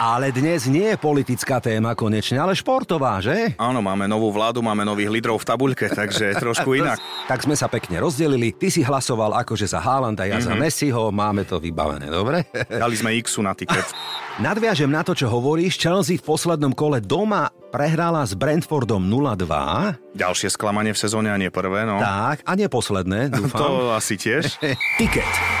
Ale dnes nie je politická téma konečne, ale športová, že? Áno, máme novú vládu, máme nových lídrov v tabuľke, takže trošku inak. tak sme sa pekne rozdelili. Ty si hlasoval akože za Haalanda, ja mm-hmm. za Messiho, máme to vybavené, dobre? Dali sme X na tiket. Nadviažem na to, čo hovoríš. Chelsea v poslednom kole doma prehrala s Brentfordom 0-2. Ďalšie sklamanie v sezóne a nie prvé, no. Tak, a nie posledné, dúfam. to asi tiež. Tiket.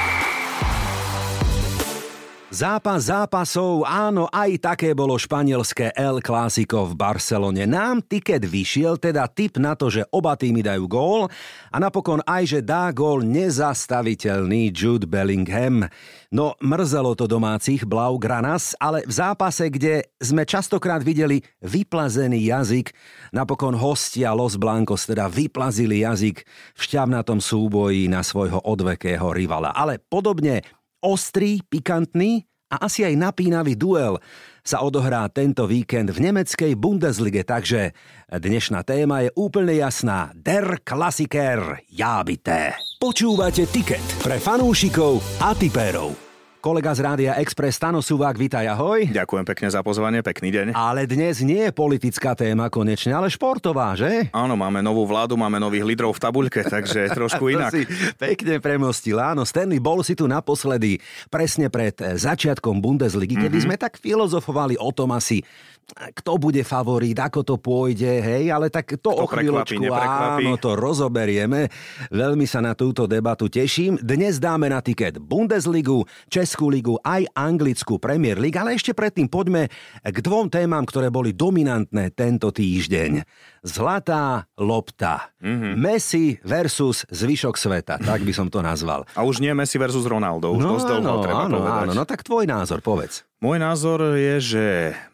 Zápas zápasov, áno, aj také bolo španielské El Clásico v Barcelone. Nám tiket vyšiel, teda tip na to, že oba týmy dajú gól a napokon aj, že dá gól nezastaviteľný Jude Bellingham. No, mrzelo to domácich Blaugranas, ale v zápase, kde sme častokrát videli vyplazený jazyk, napokon hostia Los Blancos teda vyplazili jazyk v šťavnatom súboji na svojho odvekého rivala. Ale podobne Ostrý, pikantný a asi aj napínavý duel sa odohrá tento víkend v nemeckej Bundeslige, takže dnešná téma je úplne jasná. Der Klassiker, jábité. Počúvate tiket pre fanúšikov a tipérov. Kolega z Rádia Express Stano Suvák, vítaj, ahoj. Ďakujem pekne za pozvanie, pekný deň. Ale dnes nie je politická téma konečne, ale športová, že? Áno, máme novú vládu, máme nových lídrov v tabuľke, takže trošku inak. si pekne premostil, áno. Stanley, bol si tu naposledy presne pred začiatkom Bundesligy, kedy mm-hmm. sme tak filozofovali o tom asi, kto bude favorit, ako to pôjde, hej, ale tak to kto o chvíľočku, áno, to rozoberieme. Veľmi sa na túto debatu teším. Dnes dáme na tiket Bundesligu, Českú ligu, aj anglickú Premier League, ale ešte predtým poďme k dvom témam, ktoré boli dominantné tento týždeň. Zlatá lopta. Mm-hmm. Messi versus zvyšok sveta, tak by som to nazval. A už nie Messi versus Ronaldo, už no, dosť dlho áno, treba áno, áno, no tak tvoj názor, povedz. Môj názor je, že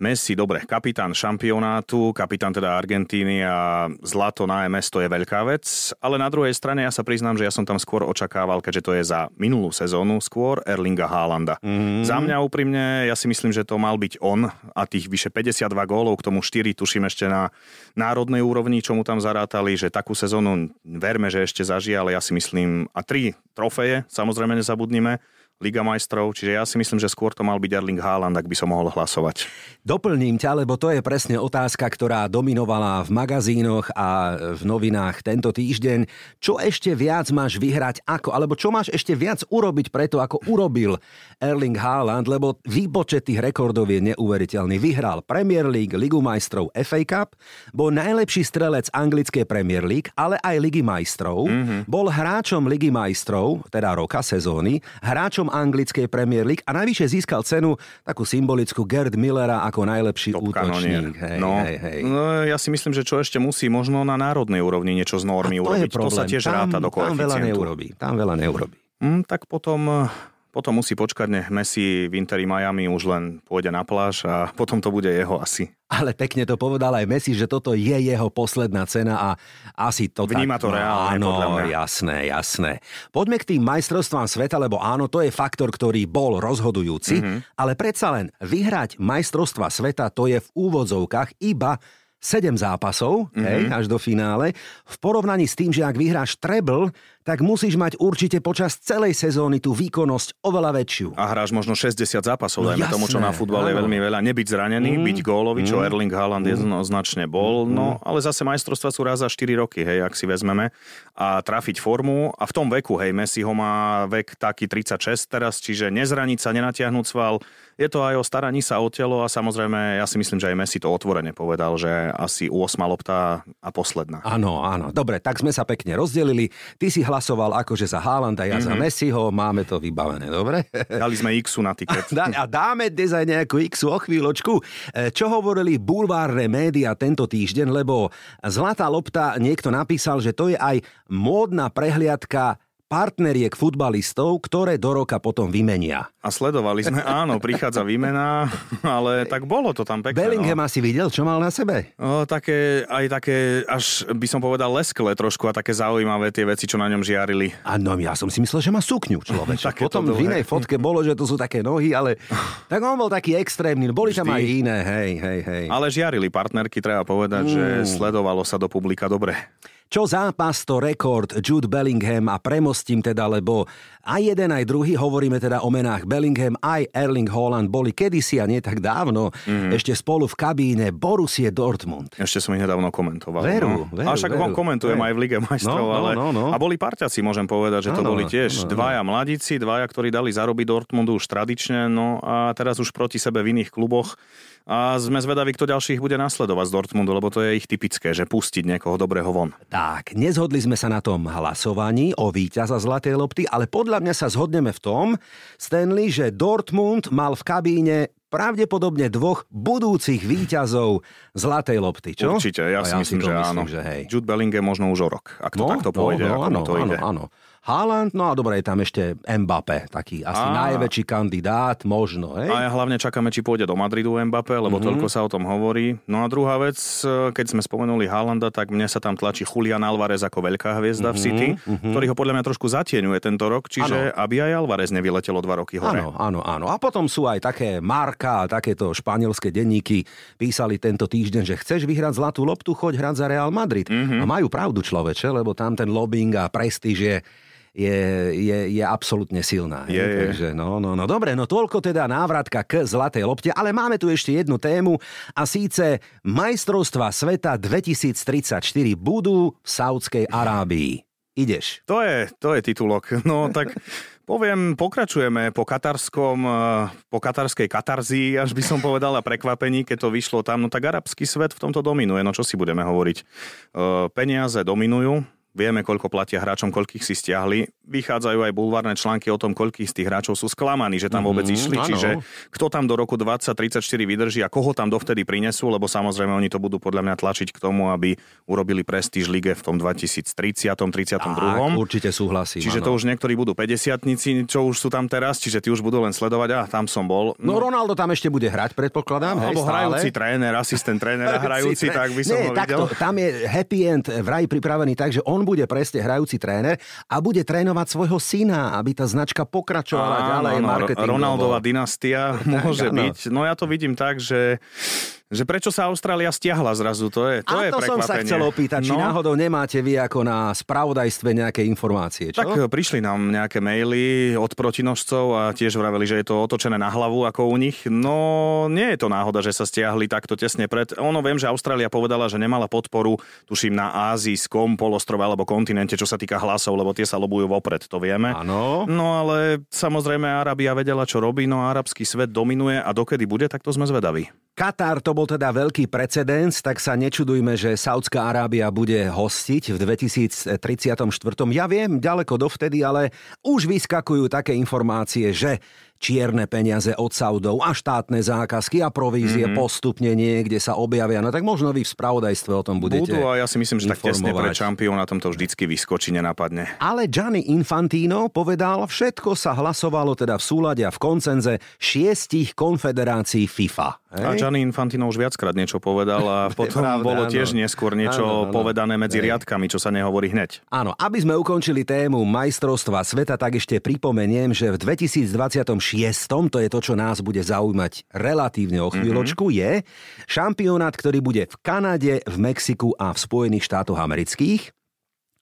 Messi, dobre, kapitán šampionátu, kapitán teda Argentíny a zlato na MS to je veľká vec, ale na druhej strane ja sa priznám, že ja som tam skôr očakával, keďže to je za minulú sezónu, skôr Erlinga Haalanda. Mm. Za mňa úprimne, ja si myslím, že to mal byť on a tých vyše 52 gólov, k tomu 4 tuším ešte na národnej úrovni, čo mu tam zarátali, že takú sezónu verme, že ešte zažije, ale ja si myslím, a tri trofeje, samozrejme nezabudnime, Liga majstrov, čiže ja si myslím, že skôr to mal byť Erling Haaland, ak by som mohol hlasovať. Doplním ťa, lebo to je presne otázka, ktorá dominovala v magazínoch a v novinách tento týždeň. Čo ešte viac máš vyhrať ako, alebo čo máš ešte viac urobiť preto, ako urobil Erling Haaland, lebo výpočet tých rekordov je neuveriteľný. Vyhral Premier League, Ligu majstrov, FA Cup, bol najlepší strelec anglickej Premier League, ale aj Ligy majstrov, mm-hmm. bol hráčom Ligy majstrov, teda roka, sezóny, hráčom hráčom anglickej Premier League a najvyššie získal cenu takú symbolickú Gerd Millera ako najlepší Top útočník. Hej, no, hej, hej. no, ja si myslím, že čo ešte musí možno na národnej úrovni niečo z normy urobiť. To sa tiež tam, ráta do koeficientu. Tam veľa neurobí. Tam veľa neurobí. Mm, tak potom potom musí počkať, nech Messi v Interi Miami už len pôjde na pláž a potom to bude jeho asi. Ale pekne to povedal aj Messi, že toto je jeho posledná cena a asi to Vníma tak... to reálne, áno, podľa mňa. jasné, jasné. Poďme k tým majstrovstvám sveta, lebo áno, to je faktor, ktorý bol rozhodujúci, mm-hmm. ale predsa len vyhrať majstrovstva sveta, to je v úvodzovkách iba 7 zápasov, mm-hmm. hej, až do finále. V porovnaní s tým, že ak vyhráš treble, tak musíš mať určite počas celej sezóny tú výkonnosť oveľa väčšiu. A hráš možno 60 zápasov, no, dajme jasné, tomu, čo na futbale je veľmi veľa. Nebyť zranený, mm, byť gólový, čo mm, Erling Haaland mm, jednoznačne bol. Mm, no, ale zase majstrovstva sú raz za 4 roky, hej, ak si vezmeme. A trafiť formu. A v tom veku, hej, Messi ho má vek taký 36 teraz, čiže nezraniť sa, nenatiahnuť sval. Je to aj o staraní sa o telo a samozrejme, ja si myslím, že aj Messi to otvorene povedal, že asi 8 lopta a posledná. Áno, áno. Dobre, tak sme sa pekne rozdelili. Ty si hlasoval akože za Haalanda, ja mm-hmm. za mhm. Messiho, máme to vybavené, dobre? Dali sme X na tiket. A, a dáme dnes aj nejakú X o chvíľočku. E, čo hovorili bulvárne médiá tento týždeň, lebo Zlatá lopta niekto napísal, že to je aj módna prehliadka partneriek futbalistov, ktoré do roka potom vymenia. A sledovali sme, áno, prichádza výmena, ale tak bolo to tam pekné. Bellingham no. asi videl, čo mal na sebe? O, také, aj také, až by som povedal leskle trošku a také zaujímavé tie veci, čo na ňom žiarili. A no, ja som si myslel, že má sukňu človek. potom v inej fotke bolo, že to sú také nohy, ale tak on bol taký extrémny. Boli Vždy. tam aj iné, hej, hej, hej. Ale žiarili partnerky, treba povedať, mm. že sledovalo sa do publika dobre. Čo zápas, to rekord Jude Bellingham a premostím teda, lebo aj jeden, aj druhý, hovoríme teda o menách Bellingham, aj Erling Haaland boli kedysi a nie tak dávno mm. ešte spolu v kabíne Borussia Dortmund. Ešte som ich nedávno komentoval. Veru, no. veru, a však veru, komentujem veru. aj v Lige majstrov, No, no, ale... no, no. A boli parťaci, môžem povedať, že to Áno, boli tiež áno. dvaja mladíci, dvaja, ktorí dali zarobiť Dortmundu už tradične, no a teraz už proti sebe v iných kluboch. A sme zvedaví, kto ďalších bude nasledovať z Dortmundu, lebo to je ich typické, že pustiť niekoho dobrého von. Tak, nezhodli sme sa na tom hlasovaní o víťaza Zlatej lopty, ale podľa mňa sa zhodneme v tom, Stanley, že Dortmund mal v kabíne pravdepodobne dvoch budúcich víťazov Zlatej lopty, čo? Určite, ja A si myslím, to že áno. že hej. Jude Bellingham možno už o rok, ak to No, takto pôjde, ako mu to áno, ide. áno. Haaland, no a dobre, je tam ešte Mbappé, taký asi Á. najväčší kandidát, možno, hej? A ja hlavne čakáme, či pôjde do Madridu Mbappé, lebo mm-hmm. toľko sa o tom hovorí. No a druhá vec, e, keď sme spomenuli Haalanda, tak mne sa tam tlačí Julian Alvarez ako veľká hviezda mm-hmm. v City, mm-hmm. ktorý ho podľa mňa trošku zatieňuje tento rok, čiže aby aj Alvarez nevyletelo dva roky hore. Áno, áno, áno. A potom sú aj také Marka, takéto španielské denníky písali tento týždeň, že chceš vyhrať zlatú loptu, choď hrať za Real Madrid. Mhm. Mm-hmm. A majú pravdu človeče, lebo tam ten lobbying a prestíž je je, je, je absolútne silná. Je, je. Takže, no, no, no, dobre, no toľko teda návratka k Zlatej lopte, ale máme tu ešte jednu tému a síce majstrovstva sveta 2034 budú v Saudskej Arábii. Ideš. To je, to je titulok. No tak poviem, pokračujeme po katarskom, eh, po katarskej katarzii, až by som povedal, a prekvapení, keď to vyšlo tam. No tak arabský svet v tomto dominuje. No čo si budeme hovoriť? Eh, Peniaze dominujú, Vieme, koľko platia hráčom, koľkých si stiahli. Vychádzajú aj bulvárne články o tom, koľkých z tých hráčov sú sklamaní, že tam vôbec Mhm, išli. áno. Čiže kto tam do roku 2034 vydrží a koho tam dovtedy prinesú, lebo samozrejme oni to budú podľa mňa tlačiť k tomu, aby urobili prestíž lige v tom 2030. 32. Tak, určite súhlasím. Čiže áno. to už niektorí budú 50 čo už sú tam teraz, čiže tí už budú len sledovať, a tam som bol. No Ronaldo tam ešte bude hrať, predpokladám. alebo hrajúci tréner, asistent trénera hrajúci, tak by som Nie, ho videl. takto, tam je happy end vraj pripravený tak, že on bude presne hrajúci tréner a bude trénovať svojho syna, aby tá značka pokračovala ďalej Áno, marketingovo. Ronaldová dynastia môže áno. byť. No ja to vidím tak, že že prečo sa Austrália stiahla zrazu, to je, to a je to som sa chcel opýtať, či No. náhodou nemáte vy ako na spravodajstve nejaké informácie, čo? Tak e, prišli nám nejaké maily od protinožcov a tiež vraveli, že je to otočené na hlavu ako u nich. No nie je to náhoda, že sa stiahli takto tesne pred. Ono viem, že Austrália povedala, že nemala podporu, tuším, na Ázijskom polostrove alebo kontinente, čo sa týka hlasov, lebo tie sa lobujú vopred, to vieme. Áno. No ale samozrejme Arábia vedela, čo robí, no arabský svet dominuje a dokedy bude, tak to sme zvedaví. Katar to bol teda veľký precedens, tak sa nečudujme, že Saudská Arábia bude hostiť v 2034. Ja viem, ďaleko dovtedy, ale už vyskakujú také informácie, že čierne peniaze od Saudov a štátne zákazky a provízie mm-hmm. postupne niekde sa objavia. No tak možno vy v spravodajstve o tom budete Budú a ja si myslím, že tak tesne pred šampionátom to vždycky vyskočí, nenapadne. Ale Gianni Infantino povedal, všetko sa hlasovalo teda v súlade a v koncenze šiestich konfederácií FIFA. A Gianni Infantino už viackrát niečo povedal a potom pravda, bolo áno. tiež neskôr niečo Áno, áno. povedané medzi Hej. riadkami, čo sa nehovorí hneď. Áno, aby sme ukončili tému majstrovstva sveta, tak ešte pripomeniem, že v 2026, to je to, čo nás bude zaujímať relatívne o chvíľočku, mm-hmm. je šampionát, ktorý bude v Kanade, v Mexiku a v Spojených štátoch amerických.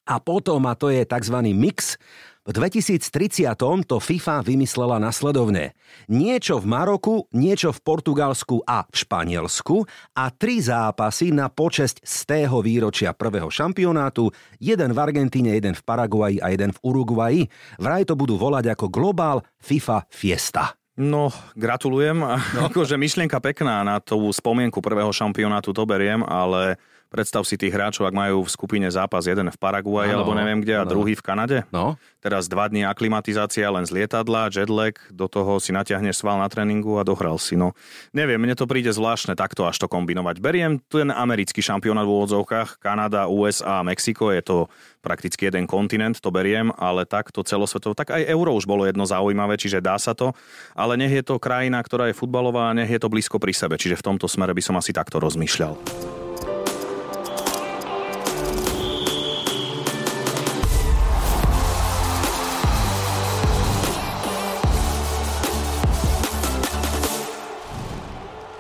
A potom, a to je tzv. mix, v 2030 to FIFA vymyslela nasledovne. Niečo v Maroku, niečo v Portugalsku a v Španielsku a tri zápasy na počesť z tého výročia prvého šampionátu, jeden v Argentíne, jeden v Paraguaji a jeden v Uruguaji. Vraj to budú volať ako Global FIFA Fiesta. No, gratulujem. No. Akože myšlienka pekná na tú spomienku prvého šampionátu, to beriem, ale predstav si tých hráčov, ak majú v skupine zápas jeden v Paraguaji, alebo neviem kde, a áno. druhý v Kanade. No, Teraz dva dní aklimatizácia len z lietadla, jetlag, do toho si natiahneš sval na tréningu a dohral si. No, neviem, mne to príde zvláštne takto až to kombinovať. Beriem ten americký šampionát v úvodzovkách, Kanada, USA, Mexiko, je to prakticky jeden kontinent, to beriem, ale takto celosvetovo, tak aj euro už bolo jedno zaujímavé, čiže dá sa to, ale nech je to krajina, ktorá je futbalová a nech je to blízko pri sebe, čiže v tomto smere by som asi takto rozmýšľal.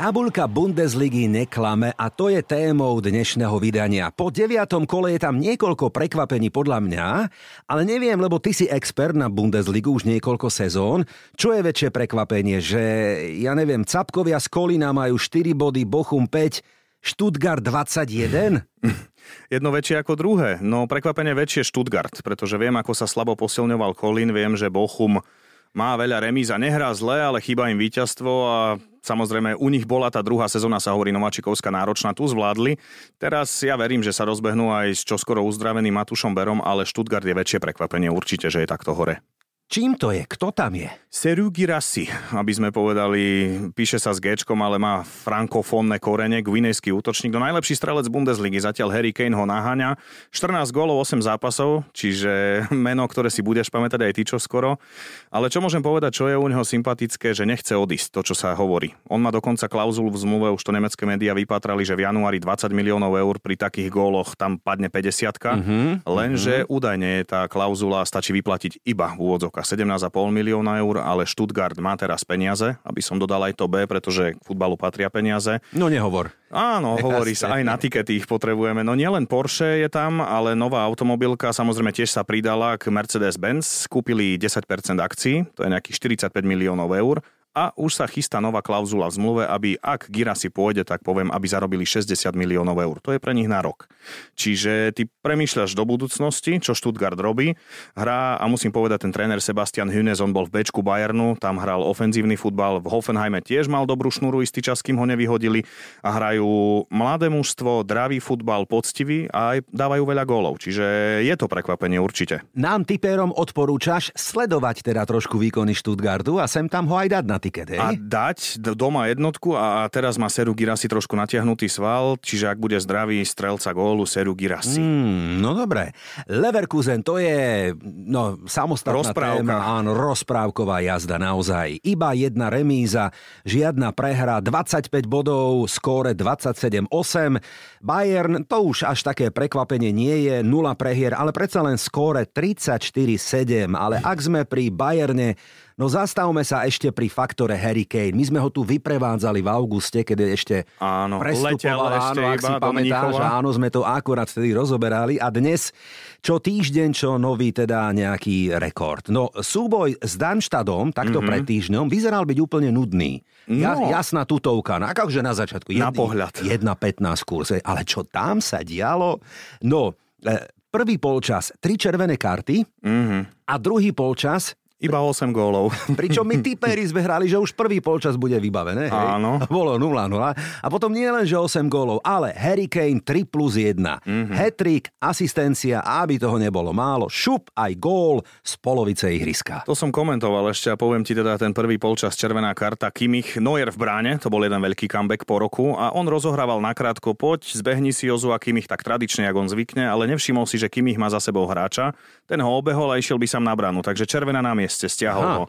Tabulka Bundesligy neklame a to je témou dnešného vydania. Po deviatom kole je tam niekoľko prekvapení podľa mňa, ale neviem, lebo ty si expert na Bundesligu už niekoľko sezón. Čo je väčšie prekvapenie, že ja neviem, Capkovia z Kolína majú 4 body, Bochum 5, Stuttgart 21? Jedno väčšie ako druhé. No prekvapenie väčšie Stuttgart, pretože viem, ako sa slabo posilňoval Kolín, viem, že Bochum má veľa remíz a nehrá zle, ale chýba im víťazstvo a Samozrejme, u nich bola tá druhá sezóna, sa hovorí Nováčikovská náročná, tu zvládli. Teraz ja verím, že sa rozbehnú aj s čoskoro uzdraveným Matušom Berom, ale Stuttgart je väčšie prekvapenie určite, že je takto hore. Čím to je? Kto tam je? Seru Girassi, aby sme povedali, píše sa s G, ale má frankofónne korene, gvinejský útočník. No najlepší strelec Bundesligy, zatiaľ Harry Kane ho naháňa. 14 gólov, 8 zápasov, čiže meno, ktoré si budeš pamätať aj ty čo skoro. Ale čo môžem povedať, čo je u neho sympatické, že nechce odísť, to čo sa hovorí. On má dokonca klauzulu v zmluve, už to nemecké médiá vypatrali, že v januári 20 miliónov eur pri takých góloch tam padne 50 uh-huh, lenže uh-huh. údajne je tá klauzula stačí vyplatiť iba v úvodzok úvodzovkách 17,5 milióna eur, ale Stuttgart má teraz peniaze, aby som dodal aj to B, pretože k futbalu patria peniaze. No nehovor. Áno, hovorí sa, aj na tikety ich potrebujeme. No nielen Porsche je tam, ale nová automobilka samozrejme tiež sa pridala k Mercedes-Benz. Kúpili 10% akcií, to je nejakých 45 miliónov eur a už sa chystá nová klauzula v zmluve, aby ak Gira si pôjde, tak poviem, aby zarobili 60 miliónov eur. To je pre nich na rok. Čiže ty premýšľaš do budúcnosti, čo Stuttgart robí. Hrá, a musím povedať, ten tréner Sebastian Hünes, on bol v Bčku Bayernu, tam hral ofenzívny futbal, v Hoffenheime tiež mal dobrú šnúru istý čas, kým ho nevyhodili a hrajú mladé mužstvo, dravý futbal, poctivý a aj dávajú veľa gólov. Čiže je to prekvapenie určite. Nám typerom odporúčaš sledovať teda trošku výkony Stuttgartu a sem tam ho aj dať na tiket, hej? A dať doma jednotku a teraz má Seru Girasi trošku natiahnutý sval, čiže ak bude zdravý strelca gólu Seru Girasi. Mm, no dobre. Leverkusen to je no, samostatná Rozprávka. téma, áno, rozprávková jazda naozaj. Iba jedna remíza, žiadna prehra, 25 bodov, skóre 27-8. Bayern, to už až také prekvapenie nie je, nula prehier, ale predsa len skóre 34-7. Ale ak sme pri Bayerne, No zastavme sa ešte pri faktore Harry Kane. My sme ho tu vyprevádzali v auguste, keď ešte áno, prestupoval, áno, ešte ak si pamätáš, áno, sme to akurát vtedy rozoberali a dnes čo týždeň, čo nový teda nejaký rekord. No súboj s Danštadom, takto mm-hmm. pred týždňom, vyzeral byť úplne nudný. Ja, No. Jasná tutovka, no akože na začiatku. Na pohľad. 1.15 kurze, ale čo tam sa dialo? No, e, prvý polčas, tri červené karty Mhm. a druhý polčas Iba 8 gólov. Pričom my tipéri sme hrali, že už prvý polčas bude vybavené. Hej? Áno. Bolo 0-0. A potom nie len, že 8 gólov, ale Harry Kane 3 plus 1. Mm-hmm. Hattrick, asistencia aby toho nebolo málo, šup aj gól z polovice ihriska. To som komentoval ešte a poviem ti teda ten prvý polčas červená karta Kimich Neuer v bráne, to bol jeden veľký comeback po roku a on rozohrával nakrátko, poď, zbehni si Jozu a Kimich tak tradične, ako on zvykne, ale nevšimol si, že Kimich má za sebou hráča, ten ho obehol a išiel by sam na bránu, takže červená na mieste, stiahol Aha. ho.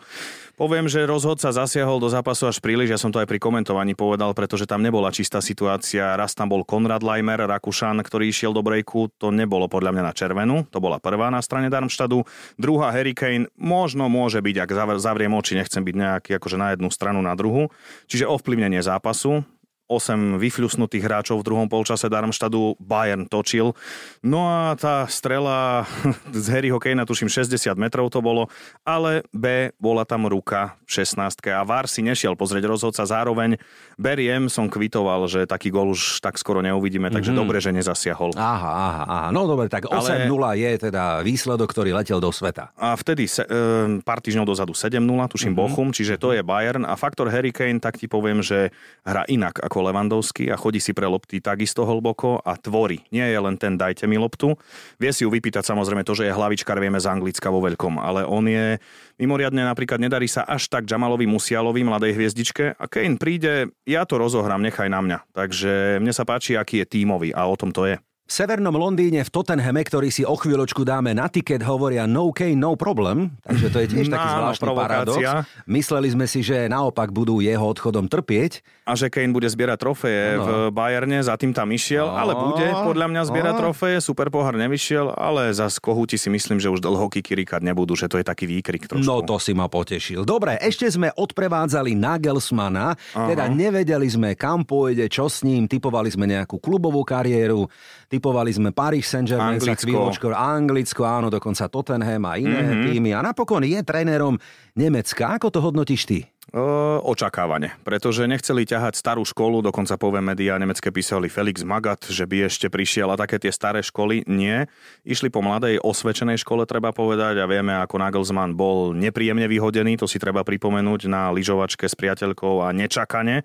Poviem, že rozhodca zasiahol do zápasu až príliš, ja som to aj pri komentovaní povedal, pretože tam nebola čistá situácia. Raz tam bol Konrad Leimer, Rakušan, ktorý išiel do breaku, to nebolo podľa mňa na červenú, to bola prvá na strane Darmstadu. Druhá Harry Kane možno môže byť, ak zavr- zavriem oči, nechcem byť nejaký akože na jednu stranu, na druhú. Čiže ovplyvnenie zápasu, 8 vyfľusnutých hráčov v druhom polčase Darmstadu Bayern točil. No a tá strela z Harryho Kanea, tuším 60 metrov to bolo, ale B, bola tam ruka v 16 a VAR si nešiel pozrieť rozhodca. Zároveň beriem, som kvitoval, že taký gol už tak skoro neuvidíme, takže mm-hmm. dobre, že nezasiahol. Aha, aha, aha. No dobre, tak 8-0 Ale- je teda výsledok, ktorý letel do sveta. A vtedy se, e, pár týždňov dozadu 7-0, tuším mm-hmm. Bochum, čiže to je Bayern a faktor Harry Kane, tak ti poviem, že hrá inak ako Lewandowski a chodí si pre lopty takisto hlboko a tvorí. Nie je len ten dajte mi loptu. Vie si ju vypýtať samozrejme to, že je hlavičkar, vieme z Anglicka vo veľkom, ale on je mimoriadne napríklad nedarí sa až tak Jamalovi Musialovi, mladej hviezdičke a Kane príde, ja to rozohrám, nechaj na mňa. Takže mne sa páči, aký je tímový a o tom to je. V severnom Londýne v Tottenhame, ktorý si o chvíľočku dáme na tiket, hovoria no cane, no problem. Takže to je tiež taký No, zvláštny paradox. Mysleli sme si, že naopak budú jeho odchodom trpieť. A že Kane bude zbierať trofeje v Bayerne, za tým tam išiel, ale No. bude podľa mňa zbierať No. trofeje, super pohár nevyšiel, ale za kohúti si myslím, že už dlho kikirikať nebudú, že to je taký výkrik trošku. No to si ma potešil. Dobre, ešte sme odprevádzali Nagelsmana, teda nevedeli sme, kam pôjde, čo s ním, typovali sme nejakú klubovú kariéru, typovali sme Paris Saint-Germain, chvíľočko, Anglicko, áno, dokonca Tottenham a iné mm-hmm. týmy. A napokon je trénerom Nemecka. Ako to hodnotíš ty? E, očakávane, pretože nechceli ťahať starú školu, dokonca poviem médiá nemecké písali Felix Magat, že by ešte prišiel a také tie staré školy, nie. Išli po mladej osvečenej škole, treba povedať, a vieme, ako Nagelsmann bol nepríjemne vyhodený, to si treba pripomenúť na lyžovačke s priateľkou a nečakane.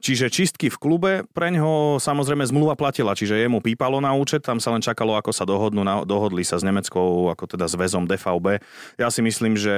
Čiže čistky v klube, preňho samozrejme zmluva platila, čiže jemu pípalo na účet, tam sa len čakalo, ako sa dohodnú, na- dohodli sa s Nemeckou, ako teda zväzom DVB. Ja si myslím, že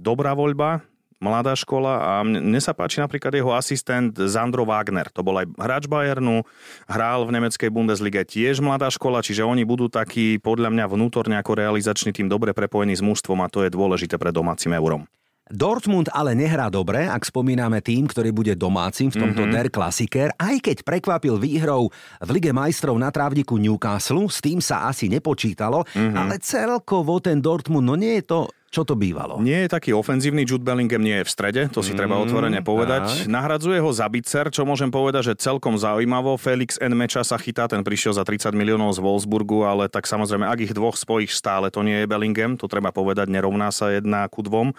dobrá voľba, mladá škola a mne, mne sa páči napríklad jeho asistent Zandro Wagner. To bol aj hráč Bayernu, hral v nemeckej Bundeslige tiež mladá škola, čiže oni budú takí podľa mňa vnútorne ako realizačný tým dobre prepojení s mužstvom a to je dôležité pred domácim eurom. Dortmund ale nehrá dobre, ak spomíname tým, ktorý bude domácim v tomto mm-hmm. Der Klassiker, aj keď prekvapil výhrou v Lige majstrov na trávniku Newcastle, s tým sa asi nepočítalo, mm-hmm. ale celkovo ten Dortmund, no nie je to, čo to bývalo. Nie je taký ofenzívny, Jude Bellingham nie je v strede, to si treba otvorene povedať. tak. Nahradzuje ho Zabicer, čo môžem povedať, že celkom zaujímavo. Felix N. Meča sa chytá, ten prišiel za 30 miliónov z Wolfsburgu, ale tak samozrejme, ak ich dvoch spojíš stále, to nie je Bellingham, to treba povedať, nerovná sa jedna ku dvom.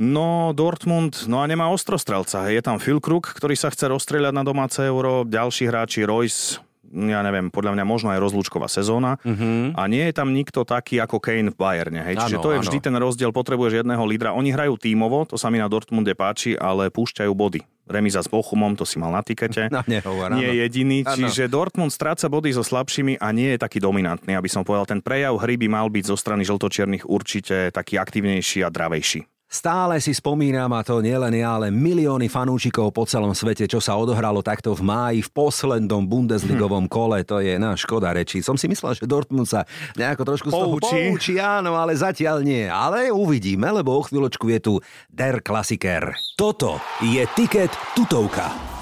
No, Dortmund, no a nemá ostrostrelca. Je tam Phil Krug, ktorý sa chce rozstrieľať na domáce euro, ďalší hráči Royce, ja neviem, podľa mňa možno aj rozlúčková sezóna. Uh-huh. A nie je tam nikto taký ako Kane v Bayerne. Hej? Čiže Áno, to je áno. vždy ten rozdiel, potrebuješ jedného lídra. Oni hrajú tímovo, to sa mi na Dortmunde páči, ale púšťajú body. Remiza s Bochumom, to si mal na tikete. Nehovor, nie je jediný, Áno. čiže Dortmund stráca body so slabšími a nie je taký dominantný, aby som povedal. Ten prejav hry by mal byť zo strany žltočiernych určite taký aktivnejší a dravejší. Stále si spomínam, a to nielen ja, ale milióny fanúčikov po celom svete, čo sa odohralo takto v máji v poslednom Bundesligovom kole, to je na škoda reči. Som si myslel, že Dortmund sa nejako trošku z toho Poučí. poučí, áno, ale zatiaľ nie. Ale uvidíme, lebo o chvíľočku je tu Der Klassiker. Toto je tiket tutovka.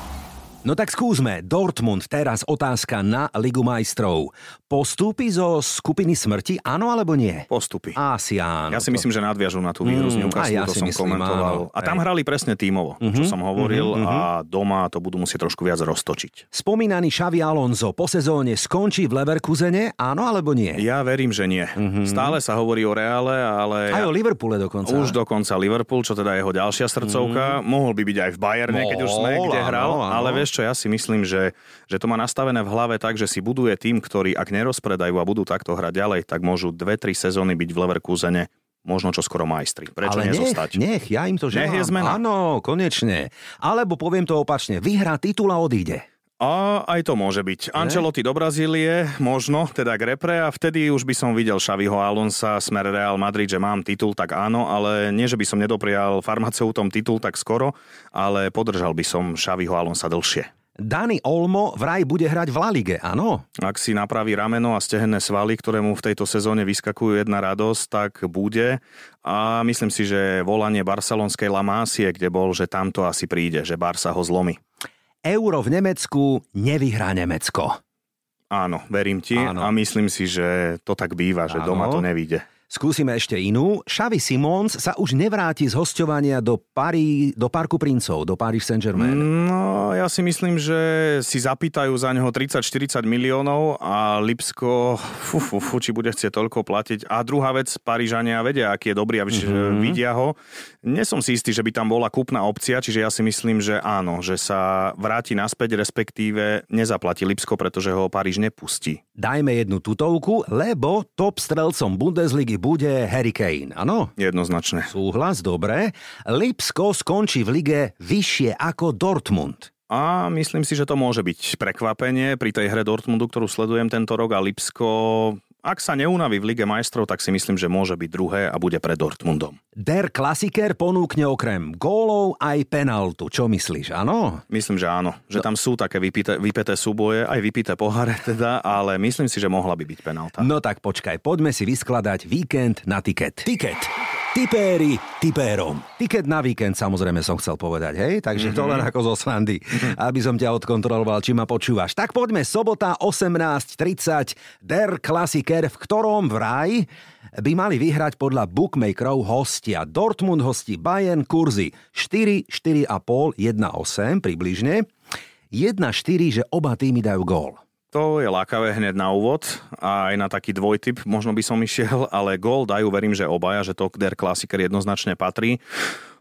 No tak skúsme. Dortmund, teraz otázka na Ligu majstrov. Postúpi zo skupiny smrti, áno alebo nie? Postupy. Asi áno. Ja si myslím, že nadviažu na tú výhru z Mm, aj ja to som myslím, komentoval. áno, a tam hej. hrali presne tímovo, čo som hovoril a doma to budú musieť trošku viac roztočiť. Spomínaný Xavi Alonso po sezóne skončí v Leverkusene, áno alebo nie? Ja verím, že nie. Stále sa hovorí o Reále, ale... Aj o Liverpoole dokonca. Už dokonca Liverpool, čo teda jeho ďalšia srdcovka. Mohol by byť aj v Bayerne, keď už sme, kde áno, hral. áno. Ale vieš čo, ja si myslím, že, že to má nastavené v hlave tak, že si buduje tým, ktorý ak nerozpredajú a budú takto hrať ďalej, tak môžu dve, tri sezóny byť v Leverkusene možno čo skoro majstri. Prečo Ale nech, nezostať? nech, ja im to želám. Nech je zmena. Áno, konečne. Alebo poviem to opačne, vyhrá titul a odíde. A aj to môže byť. Ancelotti do Brazílie, možno, teda k repre a vtedy už by som videl Xaviho Alonsa smer Real Madrid, že mám titul, tak áno, ale nie, že by som nedoprial farmaceutom titul tak skoro, ale podržal by som Xaviho Alonsa dlhšie. Dani Olmo vraj bude hrať v La Lige, áno? Ak si napraví rameno a stehenné svaly, ktoré mu v tejto sezóne vyskakujú jedna radosť, tak bude. A myslím si, že volanie barcelonskej La Masie, kde bol, že tamto asi príde, že Barsa ho zlomí. Euro v Nemecku nevyhrá Nemecko. Áno, verím ti Áno. a myslím si, že to tak býva, že Áno. doma to nevíde. Skúsime ešte inú. Xavi Simons sa už nevráti z hostovania do, Parí, do Parku princov, do Paris Saint-Germain. No, ja si myslím, že si zapýtajú za neho 30-40 miliónov a Lipsko, fú, fú, fú, či bude chcieť toľko platiť. A druhá vec, Parížania vedia, aký je dobrý a mm-hmm. vidia ho. Nie som si istý, že by tam bola kúpna opcia, čiže ja si myslím, že áno, že sa vráti naspäť, respektíve nezaplatí Lipsko, pretože ho Paríž nepustí. Dajme jednu tutovku, lebo top strelcom Bundesligy bude Harry Kane, áno? Jednoznačne. Súhlas, dobre. Lipsko skončí v lige vyššie ako Dortmund. A myslím si, že to môže byť prekvapenie pri tej hre Dortmundu, ktorú sledujem tento rok a Lipsko ak sa neunaví v Lige majstrov, tak si myslím, že môže byť druhé a bude pred Dortmundom. Der Klasiker ponúkne okrem gólov aj penaltu. Čo myslíš, áno? Myslím, že áno. Že tam sú také vypité, vypité súboje, aj vypité poháre teda, ale myslím si, že mohla by byť penalta. No tak počkaj, poďme si vyskladať víkend na tiket. Tiket. Tipéri tipérom. Tiket na víkend samozrejme som chcel povedať, hej? Takže mm-hmm. to len ako zo srandy, aby som ťa odkontroloval, či ma počúvaš. Tak poďme, sobota 18.30, Der Klasiker, v ktorom vraj by mali vyhrať podľa bookmakerov hostia. Dortmund hostí Bayern, kurzy 4, 4,5, 1,8 približne. 1-4, že oba týmy dajú gól. To je lákavé hneď na úvod a aj na taký dvojtyp možno by som išiel, ale gól dajú, verím, že obaja, že to der klasiker jednoznačne patrí.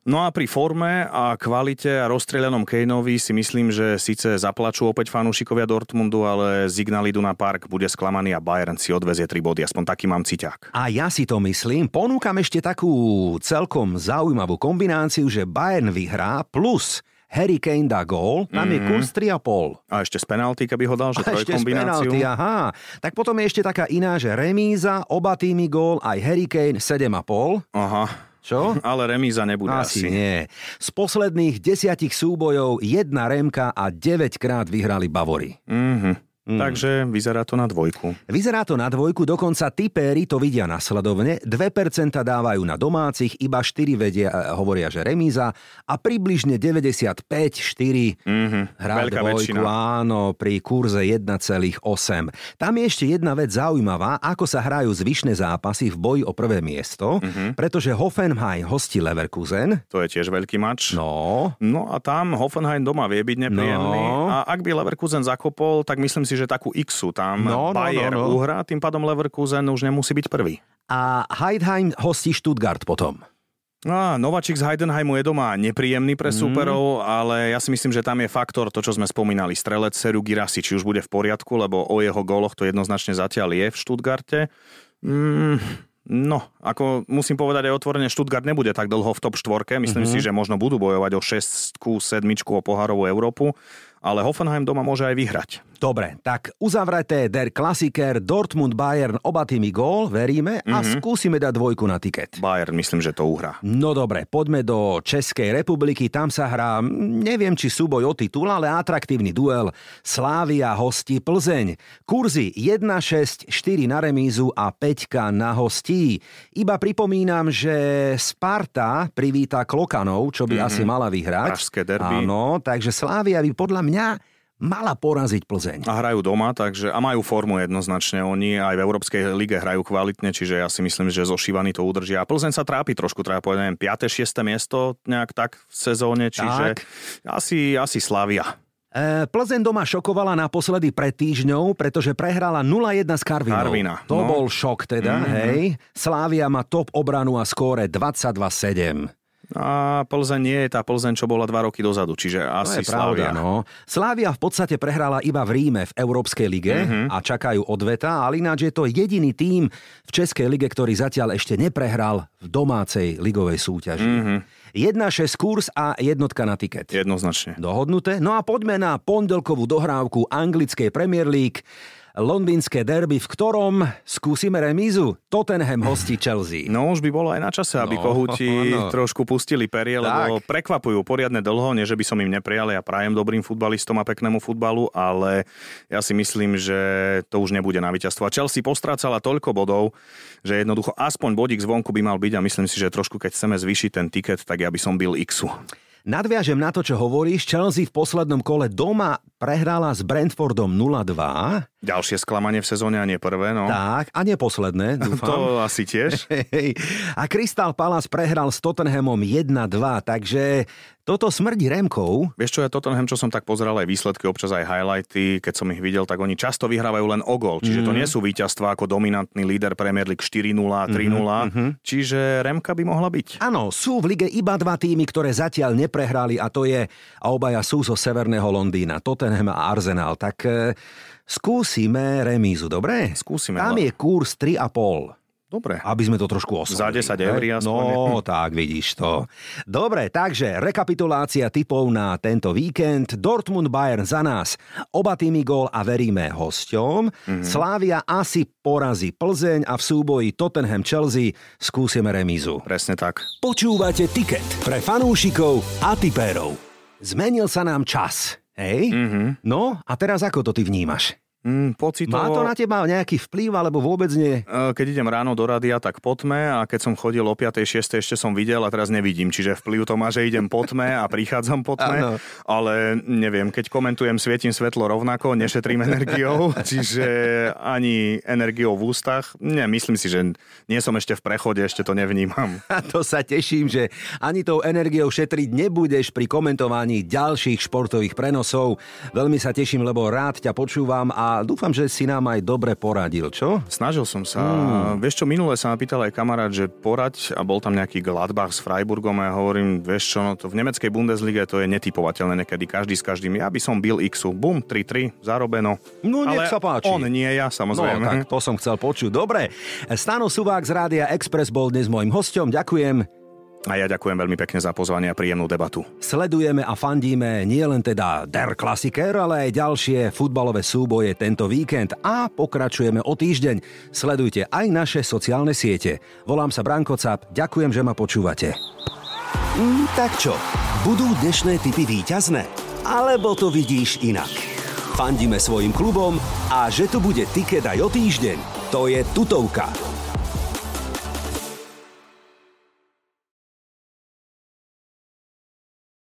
No a pri forme a kvalite a rozstrieľanom Kaneovi si myslím, že síce zaplačú opäť fanúšikovia Dortmundu, ale Signal Iduna Park bude sklamaný a Bayern si odvezie 3 body, aspoň taký mám ciťák. A ja si to myslím, ponúkam ešte takú celkom zaujímavú kombináciu, že Bayern vyhrá plus Harry Kane dá gól, tam mm-hmm. je mhm. kurz 3,5. A ešte z penalty, keby ho dal, že a ešte z penalty, aha. Tak potom je ešte taká iná, že remíza, oba týmy gól, aj Harry Kane 7,5. Aha. Čo? Ale remíza nebude asi. asi. nie. Z posledných desiatich súbojov jedna remka a 9 krát vyhrali Bavory. Mhm. Mm. Takže vyzerá to na dvojku. Vyzerá to na dvojku, dokonca typéry to vidia nasledovne. 2% dávajú na domácich, iba 4 vedia, e, hovoria, že remíza a približne 95-4 mm-hmm. hrá Veľká dvojku, väčšina. áno, pri kurze 1,8. Tam je ešte jedna vec zaujímavá, ako sa hrajú zvyšné zápasy v boji o prvé miesto, mm-hmm. pretože Hoffenheim hostí Leverkusen. To je tiež veľký mač. No. No a tam Hoffenheim doma vie byť nepríjemný. No. A ak by Leverkusen zakopol, tak myslím si, že takú x tam no, no, Bayer no, no. uhrá, tým pádom Leverkusen už nemusí byť prvý. A Heidheim hostí Stuttgart potom. No, Novačik z Heidenheimu je doma nepríjemný pre mhm. súperov, mm. ale ja si myslím, že tam je faktor to, čo sme spomínali. Strelec Seru Girasi, či už bude v poriadku, lebo o jeho goloch to jednoznačne zatiaľ je v Stuttgarte. Mm, No, ako musím povedať aj otvorene, Stuttgart nebude tak dlho v top štvorke. Myslím mm-hmm. si, že možno budú bojovať o 6 7 o pohárovú Európu ale Hoffenheim doma môže aj vyhrať. Dobre, tak uzavreté der Klassiker Dortmund Bayern oba týmy gól, veríme a mm-hmm. skúsime dať dvojku na tiket. Bayern myslím, že to uhrá. No dobre, poďme do Českej republiky, tam sa hrá, neviem či súboj o titul, ale atraktívny duel Slávia hostí Plzeň. Kurzy 1-6, 4 na remízu a 5 na hostí. Iba pripomínam, že Sparta privíta Klokanov, čo by mm-hmm. asi mala vyhrať. Pražské derby. Áno, takže Slávia by podľa mňa mala poraziť Plzeň. A hrajú doma, takže a majú formu jednoznačne. Oni aj v Európskej lige hrajú kvalitne, čiže ja si myslím, že zo Šivany to udržia. A Plzeň sa trápi trošku, treba povedať, 5. 6. miesto nejak tak v sezóne, čiže tak. asi, asi Slavia. E, Plzeň doma šokovala naposledy pred týždňou, pretože prehrala 0-1 s Karvinou. Karvina, to no. bol šok teda, mm-hmm. hej. Slávia má top obranu a skóre 22-7. A Plzeň nie je tá Plzeň, čo bola dva roky dozadu, čiže asi je Slávia. Pravda, no. Slávia v podstate prehrala iba v Ríme v Európskej lige uh-huh. a čakajú odveta, ale ináč je to jediný tím v Českej lige, ktorý zatiaľ ešte neprehral v domácej ligovej súťaži. Uh-huh. Jedna 6 kurz a jednotka na tiket. Jednoznačne. Dohodnuté? No a poďme na pondelkovú dohrávku anglickej Premier League londýnske derby, v ktorom skúsime remízu. Tottenham hostí Chelsea. No už by bolo aj na čase, aby no, kohúti no. trošku pustili perie, tak. lebo prekvapujú poriadne dlho, nie že by som im neprijal, ja prajem dobrým futbalistom a peknému futbalu, ale ja si myslím, že to už nebude na víťazstvo. A Chelsea postrácala toľko bodov, že jednoducho aspoň bodík zvonku by mal byť a myslím si, že trošku keď chceme zvýšiť ten tiket, tak ja by som byl Xu. Nadviažem na to, čo hovoríš. Chelsea v poslednom kole doma prehrala s Brentfordom 0-2. Ďalšie sklamanie v sezóne a nie prvé, no. Tak, a nie posledné, dúfam. to asi tiež. a Crystal Palace prehral s Tottenhamom 1-2, takže toto smrdí Remkou. Vieš čo, ja Tottenham, čo som tak pozeral aj výsledky, občas aj highlighty, keď som ich videl, tak oni často vyhrávajú len o gol. Čiže mm. to mhm. nie sú víťazstva ako dominantný líder Premier League 4-0, 3-0. Mm-hmm. Čiže Remka by mohla byť. Áno, sú v lige iba dva týmy, ktoré zatiaľ neprehrali a to je, a obaja sú zo severného Londýna, Tottenham a Arsenal. Tak e, skúsime remízu, dobre? Skúsime. Tam je kurz 3,5. Dobre. Aby sme to trošku oslovili. Za 10 eur aspoň. No, tak vidíš to. Dobre, takže rekapitulácia typov na tento víkend. Dortmund Bayern za nás. Oba týmy gól a veríme hosťom. Mm-hmm. Slávia asi porazí Plzeň a v súboji Tottenham Chelsea skúsime remízu. Presne tak. Počúvate tiket pre fanúšikov a tipérov. Zmenil sa nám čas. Hej? Mm-hmm. No a teraz ako to ty vnímaš? Mm, pocitovo... Má to na teba nejaký vplyv, alebo vôbec nie? E, keď idem ráno do radia, tak po tme a keď som chodil o 5. 6. ešte som videl a teraz nevidím. Čiže vplyv to má, že idem po tme a prichádzam po tme. Ale neviem, keď komentujem, svietím svetlo rovnako, nešetrím energiou, čiže ani energiou v ústach. Nie, myslím si, že nie som ešte v prechode, ešte to nevnímam. A to sa teším, že ani tou energiou šetriť nebudeš pri komentovaní ďalších športových prenosov. Veľmi sa teším, lebo rád ťa počúvam a dúfam, že si nám aj dobre poradil, čo? Snažil som sa. Mm. Vieš čo, minule sa ma pýtal aj kamarát, že porať a bol tam nejaký Gladbach s Freiburgom a ja hovorím, vieš čo, no to v nemeckej Bundeslige to je netypovateľné niekedy každý s každým. Ja by som bil Xu. Bum, 3-3, zarobeno. No nech Ale sa páči. on nie ja, samozrejme. No, tak to som chcel počuť. Dobre, Stano Suvák z Rádia Express bol dnes môjim hosťom. Ďakujem. A ja ďakujem veľmi pekne za pozvanie a príjemnú debatu. Sledujeme a fandíme nielen teda Der Klassiker, ale aj ďalšie futbalové súboje tento víkend a pokračujeme o týždeň. Sledujte aj naše sociálne siete. Volám sa Branko Cap, ďakujem, že ma počúvate. Mm, tak čo, budú dnešné typy víťazné? Alebo to vidíš inak? Fandíme svojim klubom a že tu bude tiket aj o týždeň, to je tutovka.